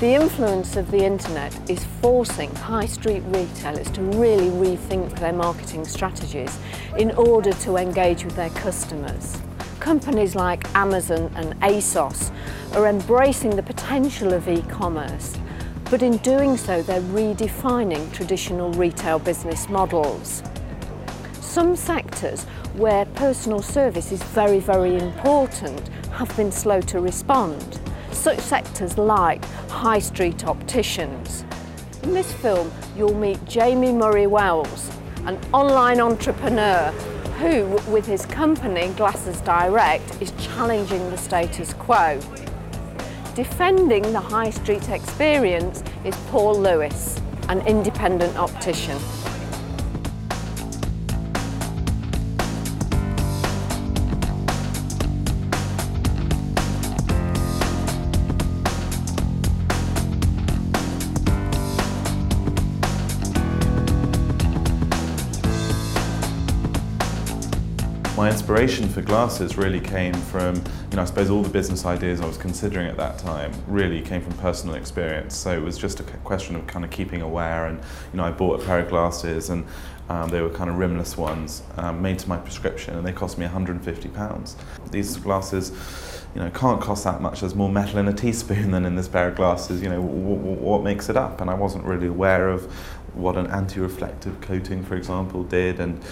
The influence of the internet is forcing high street retailers to really rethink their marketing strategies in order to engage with their customers. Companies like Amazon and ASOS are embracing the potential of e-commerce, but in doing so they're redefining traditional retail business models. Some sectors where personal service is very, very important have been slow to respond such sectors like high street opticians. In this film, you'll meet Jamie Murray Wells, an online entrepreneur who, with his company Glasses Direct, is challenging the status quo. Defending the high street experience is Paul Lewis, an independent optician. My inspiration for glasses really came from, you know, I suppose all the business ideas I was considering at that time really came from personal experience. So it was just a question of kind of keeping aware. And, you know, I bought a pair of glasses and um, they were kind of rimless ones um, made to my prescription and they cost me 150 pounds. These glasses, you know, can't cost that much. There's more metal in a teaspoon than in this pair of glasses. You know, what makes it up? And I wasn't really aware of what an anti-reflective coating, for example, did. And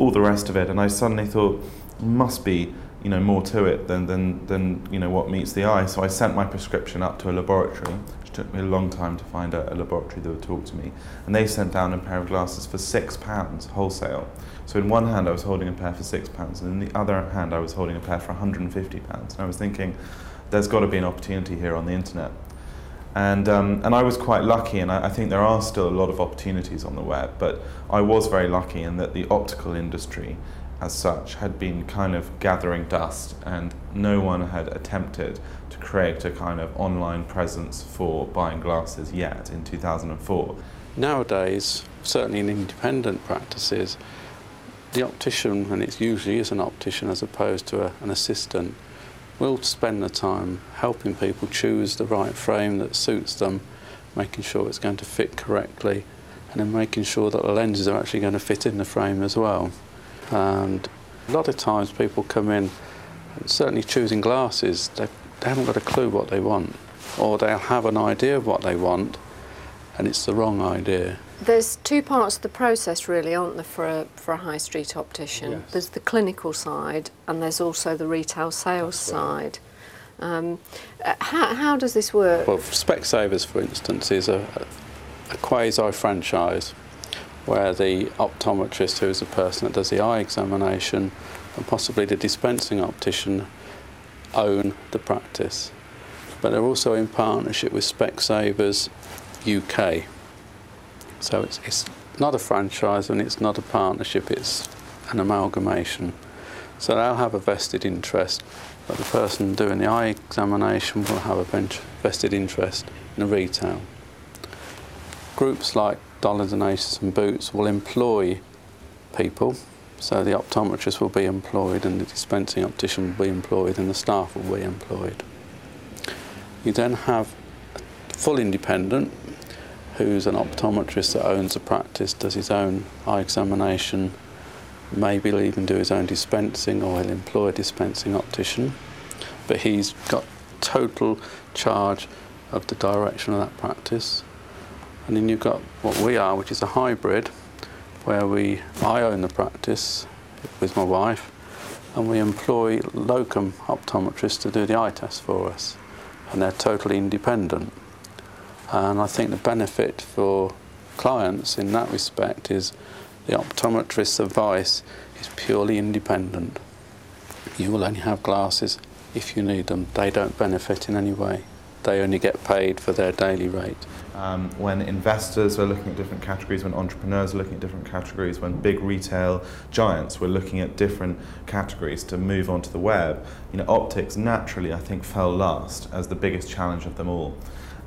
all the rest of it. And I suddenly thought, must be you know more to it than, than, than you know what meets the eye. So I sent my prescription up to a laboratory, which took me a long time to find a, a laboratory that would talk to me. And they sent down a pair of glasses for six pounds wholesale. So in one hand I was holding a pair for six pounds, and in the other hand I was holding a pair for 150 pounds. And I was thinking, there's got to be an opportunity here on the internet. And, um, and I was quite lucky, and I, I, think there are still a lot of opportunities on the web, but I was very lucky in that the optical industry, as such, had been kind of gathering dust, and no one had attempted to create a kind of online presence for buying glasses yet in 2004. Nowadays, certainly in independent practices, the optician, and it usually is an optician as opposed to a, an assistant, we'll spend the time helping people choose the right frame that suits them, making sure it's going to fit correctly, and then making sure that the lenses are actually going to fit in the frame as well. And a lot of times people come in, certainly choosing glasses, they, they haven't got a clue what they want, or they'll have an idea of what they want, and it's the wrong idea. There's two parts of the process really, aren't there, for a, for a high street optician? Yes. There's the clinical side and there's also the retail sales side. Um, uh, how, how does this work? Well, Specsavers, for instance, is a, a quasi-franchise where the optometrist, who is the person that does the eye examination, and possibly the dispensing optician, own the practice. But they're also in partnership with Specsavers UK. So it's, it's not a franchise and it's not a partnership, it's an amalgamation. So they'll have a vested interest, but the person doing the eye examination will have a vested interest in the retail. Groups like Dollar Aces and Boots will employ people, so the optometrist will be employed and the dispensing optician will be employed and the staff will be employed. You then have full independent who's an optometrist that owns a practice, does his own eye examination, maybe he'll even do his own dispensing or he'll employ a dispensing optician. But he's got total charge of the direction of that practice. And then you've got what we are, which is a hybrid, where we I own the practice with my wife, and we employ locum optometrists to do the eye test for us, and they're totally independent. And I think the benefit for clients in that respect is the optometrist's advice is purely independent. You will only have glasses if you need them. They don't benefit in any way. They only get paid for their daily rate. Um, when investors are looking at different categories, when entrepreneurs are looking at different categories, when big retail giants were looking at different categories to move onto the web, you know, optics naturally, I think, fell last as the biggest challenge of them all.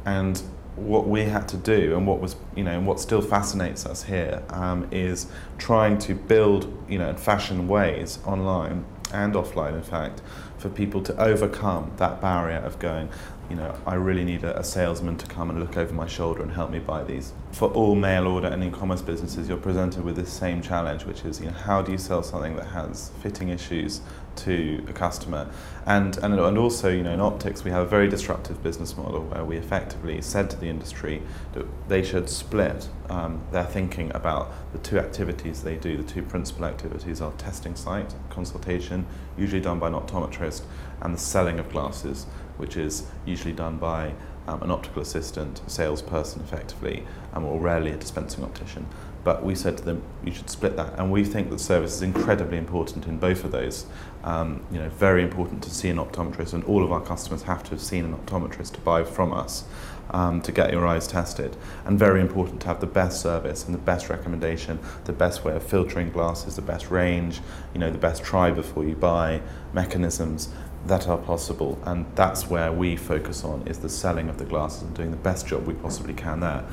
And what we had to do and what was you know and what still fascinates us here um, is trying to build you know and fashion ways online and offline in fact for people to overcome that barrier of going you know, I really need a, a, salesman to come and look over my shoulder and help me buy these. For all mail order and e-commerce businesses, you're presented with this same challenge, which is, you know, how do you sell something that has fitting issues to a customer? And, and, and also, you know, in optics, we have a very disruptive business model where we effectively said to the industry that they should split um, their thinking about the two activities they do. The two principal activities are testing sight, consultation, usually done by an optometrist, and the selling of glasses, which is usually done by um, an optical assistant, a salesperson effectively, um, or rarely a dispensing optician. But we said to them, you should split that. And we think that service is incredibly important in both of those. Um, you know, very important to see an optometrist, and all of our customers have to have seen an optometrist to buy from us um, to get your eyes tested. And very important to have the best service and the best recommendation, the best way of filtering glasses, the best range, you know, the best try before you buy mechanisms that are possible and that's where we focus on is the selling of the glasses and doing the best job we possibly can there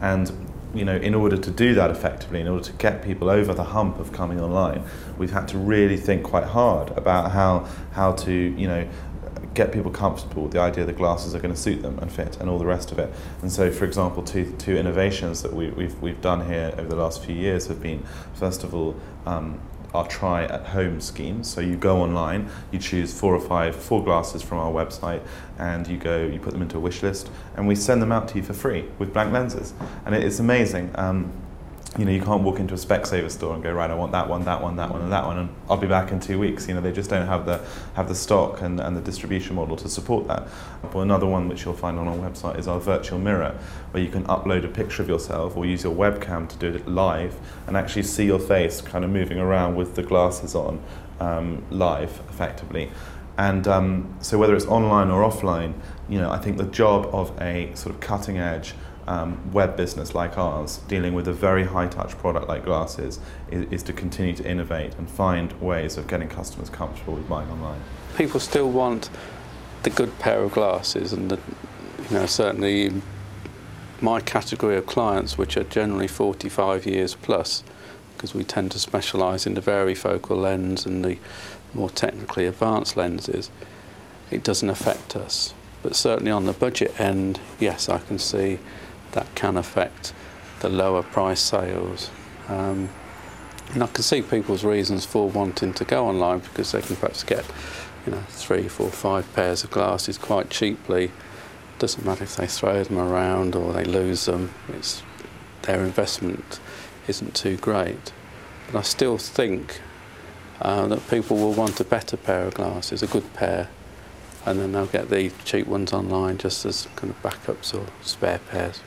and you know in order to do that effectively in order to get people over the hump of coming online we've had to really think quite hard about how how to you know get people comfortable with the idea that glasses are going to suit them and fit and all the rest of it. And so, for example, two, two innovations that we, we've, we've done here over the last few years have been, first of all, um, our try at home scheme. So you go online, you choose four or five, four glasses from our website, and you go, you put them into a wish list, and we send them out to you for free with blank lenses. And it's amazing. Um, you know, you can't walk into a Specsavers store and go, right, I want that one, that one, that one, and that one, and I'll be back in two weeks. You know, they just don't have the have the stock and, and the distribution model to support that. But another one which you'll find on our website is our virtual mirror, where you can upload a picture of yourself or use your webcam to do it live and actually see your face kind of moving around with the glasses on um, live, effectively. And um, so whether it's online or offline, you know, I think the job of a sort of cutting edge um, web business like ours, dealing with a very high touch product like glasses, is, is, to continue to innovate and find ways of getting customers comfortable with buying online. People still want the good pair of glasses, and the, you know certainly my category of clients, which are generally 45 years plus, because we tend to specialise in the varifocal lens and the more technically advanced lenses, it doesn't affect us. But certainly on the budget end, yes, I can see that can affect the lower price sales. Um, and I can see people's reasons for wanting to go online because they can perhaps get, you know, three, four, five pairs of glasses quite cheaply. Doesn't matter if they throw them around or they lose them. It's their investment isn't too great. But I still think uh, that people will want a better pair of glasses, a good pair, and then they'll get the cheap ones online just as kind of backups or spare pairs.